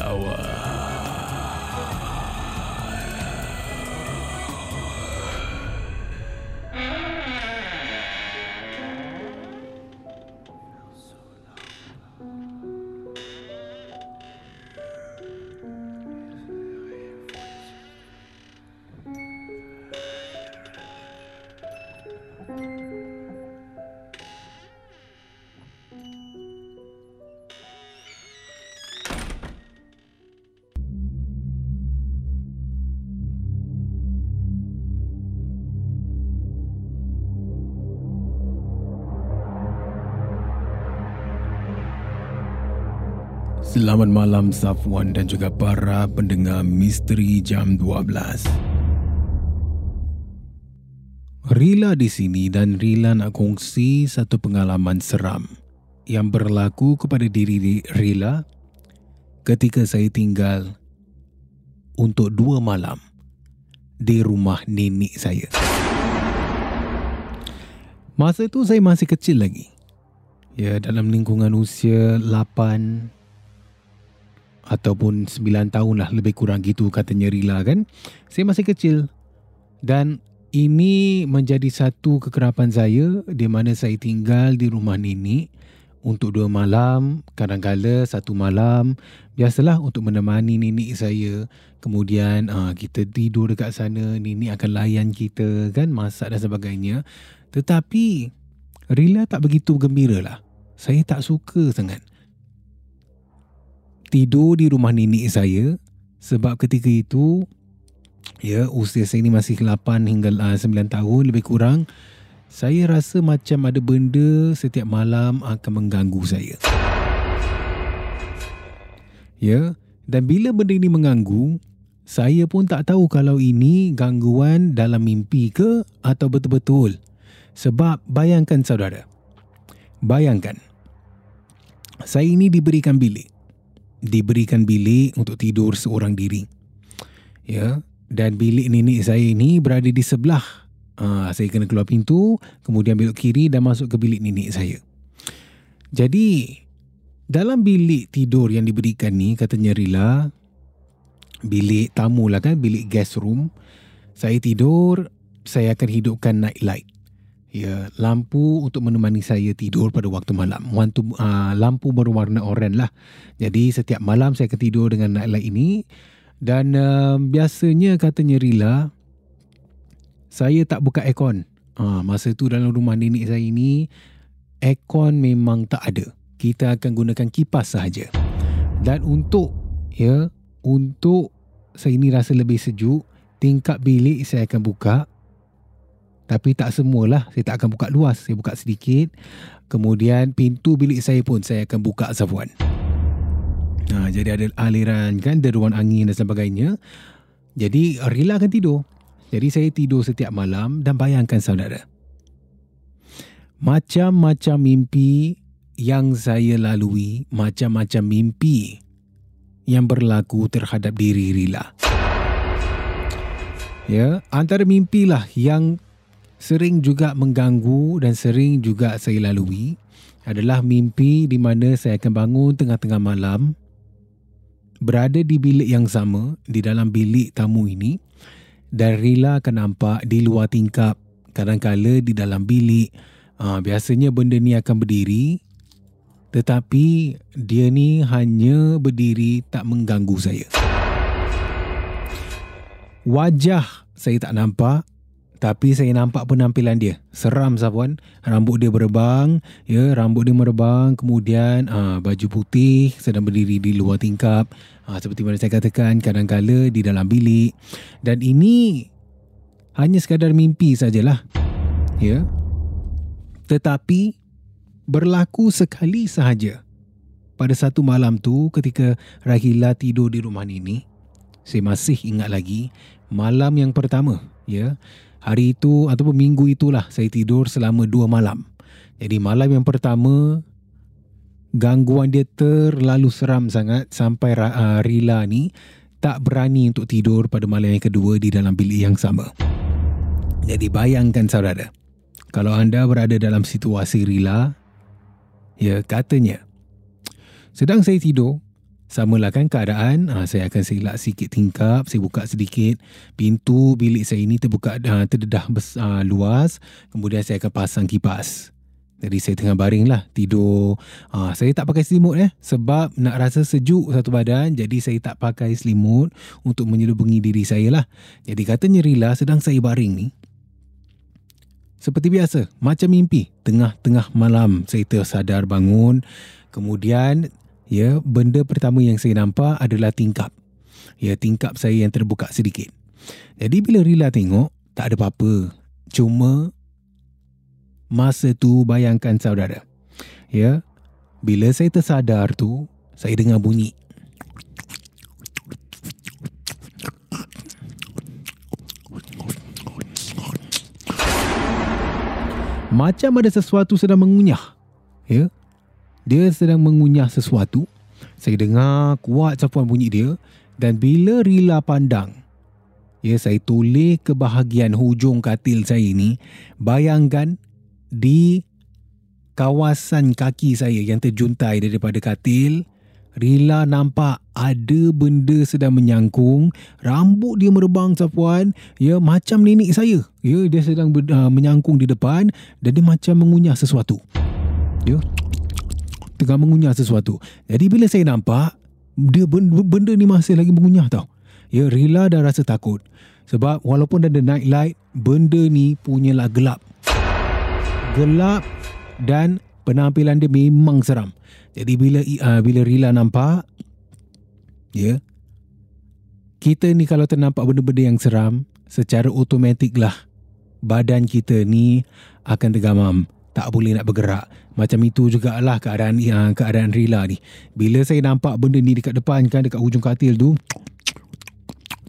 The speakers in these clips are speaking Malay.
flower. thank you Selamat malam Safwan dan juga para pendengar Misteri Jam 12. Rila di sini dan Rila nak kongsi satu pengalaman seram yang berlaku kepada diri Rila ketika saya tinggal untuk dua malam di rumah nenek saya. Masa itu saya masih kecil lagi. Ya, dalam lingkungan usia 8 ataupun 9 tahun lah lebih kurang gitu katanya Rila kan. Saya masih kecil dan ini menjadi satu kekerapan saya di mana saya tinggal di rumah nenek untuk dua malam, kadang-kala satu malam. Biasalah untuk menemani nenek saya. Kemudian uh, kita tidur dekat sana, nenek akan layan kita kan, masak dan sebagainya. Tetapi Rila tak begitu gembira lah. Saya tak suka sangat tidur di rumah nenek saya sebab ketika itu ya usia saya ni masih 8 hingga uh, 9 tahun lebih kurang saya rasa macam ada benda setiap malam akan mengganggu saya. Ya, dan bila benda ini mengganggu, saya pun tak tahu kalau ini gangguan dalam mimpi ke atau betul-betul. Sebab bayangkan saudara. Bayangkan. Saya ini diberikan bilik diberikan bilik untuk tidur seorang diri. Ya, dan bilik nenek saya ini berada di sebelah. Uh, saya kena keluar pintu, kemudian belok kiri dan masuk ke bilik nenek saya. Jadi, dalam bilik tidur yang diberikan ni, katanya Rila, bilik tamu lah kan, bilik guest room, saya tidur, saya akan hidupkan night light. Ya, lampu untuk menemani saya tidur pada waktu malam. Lampu, uh, lampu berwarna oranye lah. Jadi setiap malam saya akan tidur dengan nightlight ini. Dan uh, biasanya katanya Rila, saya tak buka aircon. Uh, masa tu dalam rumah nenek saya ini, aircon memang tak ada. Kita akan gunakan kipas sahaja. Dan untuk, ya, untuk saya ini rasa lebih sejuk, tingkap bilik saya akan buka tapi tak semualah. Saya tak akan buka luas. Saya buka sedikit. Kemudian pintu bilik saya pun saya akan buka safuan. Ha, jadi ada aliran kan, deruan angin dan sebagainya. Jadi Rila akan tidur. Jadi saya tidur setiap malam dan bayangkan saudara. macam-macam mimpi yang saya lalui, macam-macam mimpi yang berlaku terhadap diri Rila. Ya, antara mimpi lah yang sering juga mengganggu dan sering juga saya lalui adalah mimpi di mana saya akan bangun tengah-tengah malam berada di bilik yang sama di dalam bilik tamu ini dan Rila akan nampak di luar tingkap kadang-kala di dalam bilik. Uh, biasanya benda ni akan berdiri tetapi dia ni hanya berdiri tak mengganggu saya. Wajah saya tak nampak tapi saya nampak penampilan dia. Seram Safwan. Rambut dia berbang. Ya, rambut dia merebang. Kemudian aa, ah, baju putih sedang berdiri di luar tingkap. Aa, ah, seperti mana saya katakan, kadang-kala di dalam bilik. Dan ini hanya sekadar mimpi sajalah. Ya. Tetapi berlaku sekali sahaja. Pada satu malam tu ketika Rahila tidur di rumah ini, saya masih ingat lagi malam yang pertama, ya hari itu ataupun minggu itulah saya tidur selama dua malam. Jadi malam yang pertama gangguan dia terlalu seram sangat sampai uh, Rila ni tak berani untuk tidur pada malam yang kedua di dalam bilik yang sama. Jadi bayangkan saudara, kalau anda berada dalam situasi Rila, ya katanya, sedang saya tidur, Samalah kan keadaan, ha, saya akan selak sikit tingkap, saya buka sedikit pintu bilik saya ini terbuka ha, terdedah besar luas, kemudian saya akan pasang kipas. Jadi saya tengah baring lah tidur. Ha, saya tak pakai selimut eh sebab nak rasa sejuk satu badan jadi saya tak pakai selimut untuk menyelubungi diri saya lah. Jadi katanya Rila sedang saya baring ni. Seperti biasa, macam mimpi. Tengah-tengah malam saya tersadar bangun. Kemudian ya benda pertama yang saya nampak adalah tingkap. Ya tingkap saya yang terbuka sedikit. Jadi bila Rila tengok tak ada apa-apa. Cuma masa tu bayangkan saudara. Ya bila saya tersadar tu saya dengar bunyi. Macam ada sesuatu sedang mengunyah. Ya dia sedang mengunyah sesuatu. Saya dengar kuat capuan bunyi dia dan bila Rila pandang, ya saya toleh ke bahagian hujung katil saya ini, bayangkan di kawasan kaki saya yang terjuntai daripada katil, Rila nampak ada benda sedang menyangkung, rambut dia merebang capuan, ya macam nenek saya. Ya dia sedang uh, menyangkung di depan dan dia macam mengunyah sesuatu. Ya, tengah mengunyah sesuatu. Jadi bila saya nampak, dia benda, benda ni masih lagi mengunyah tau. Ya, Rila dah rasa takut. Sebab walaupun ada night light, benda ni punyalah gelap. Gelap dan penampilan dia memang seram. Jadi bila uh, bila Rila nampak, ya, kita ni kalau ternampak benda-benda yang seram, secara otomatik lah badan kita ni akan tergamam tak boleh nak bergerak. Macam itu jugalah keadaan uh, keadaan Rila ni. Bila saya nampak benda ni dekat depan kan dekat hujung katil tu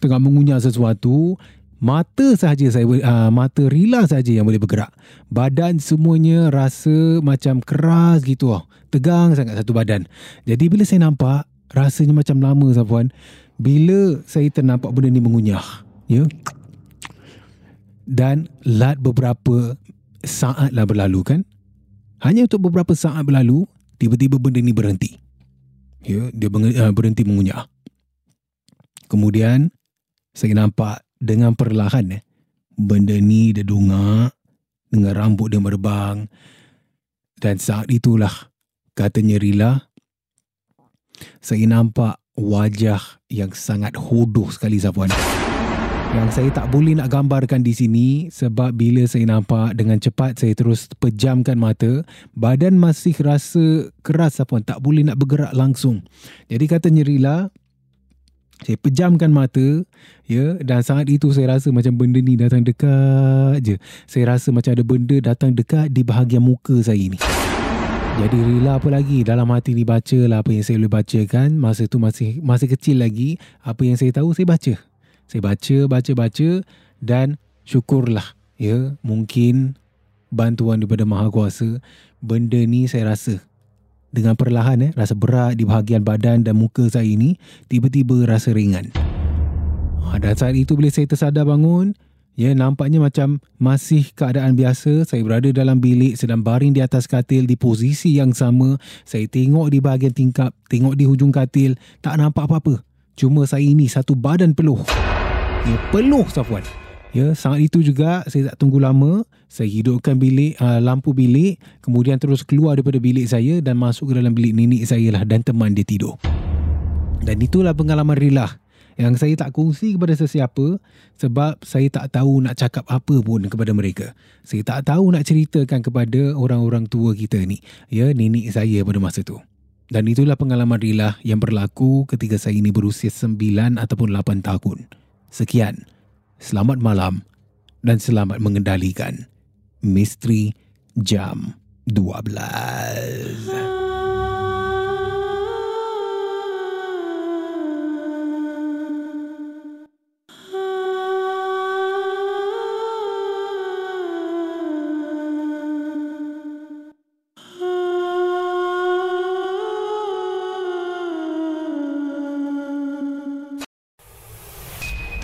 tengah mengunyah sesuatu, mata sahaja saya uh, mata Rila saja yang boleh bergerak. Badan semuanya rasa macam keras gitu ah. Tegang sangat satu badan. Jadi bila saya nampak rasanya macam lama Safuan. Bila saya ternampak benda ni mengunyah, ya. Dan lat beberapa saat lah berlalu kan. Hanya untuk beberapa saat berlalu, tiba-tiba benda ni berhenti. Ya, dia uh, berhenti mengunyah. Kemudian, saya nampak dengan perlahan eh, benda ni dia dungak dengan rambut dia merebang. Dan saat itulah, katanya Rila, saya nampak wajah yang sangat hodoh sekali Zafuan yang saya tak boleh nak gambarkan di sini sebab bila saya nampak dengan cepat saya terus pejamkan mata badan masih rasa keras apa tak boleh nak bergerak langsung. Jadi kata Nyerila saya pejamkan mata ya dan saat itu saya rasa macam benda ni datang dekat je. Saya rasa macam ada benda datang dekat di bahagian muka saya ni. Jadi rila apa lagi? Dalam hati ni baca lah apa yang saya boleh baca kan masa tu masih masih kecil lagi apa yang saya tahu saya baca saya baca, baca, baca dan syukurlah ya mungkin bantuan daripada Maha Kuasa, benda ni saya rasa dengan perlahan eh, rasa berat di bahagian badan dan muka saya ini tiba-tiba rasa ringan. Ha, dan saat itu bila saya tersadar bangun, ya nampaknya macam masih keadaan biasa. Saya berada dalam bilik sedang baring di atas katil di posisi yang sama. Saya tengok di bahagian tingkap, tengok di hujung katil, tak nampak apa-apa. Cuma saya ini satu badan peluh. Ya, peluh Safwan. Ya, saat itu juga saya tak tunggu lama, saya hidupkan bilik uh, lampu bilik, kemudian terus keluar daripada bilik saya dan masuk ke dalam bilik nenek saya lah dan teman dia tidur. Dan itulah pengalaman rilah yang saya tak kongsi kepada sesiapa sebab saya tak tahu nak cakap apa pun kepada mereka. Saya tak tahu nak ceritakan kepada orang-orang tua kita ni, ya nenek saya pada masa tu. Dan itulah pengalaman rilah yang berlaku ketika saya ini berusia 9 ataupun 8 tahun. Sekian selamat malam dan selamat mengendalikan misteri jam 12.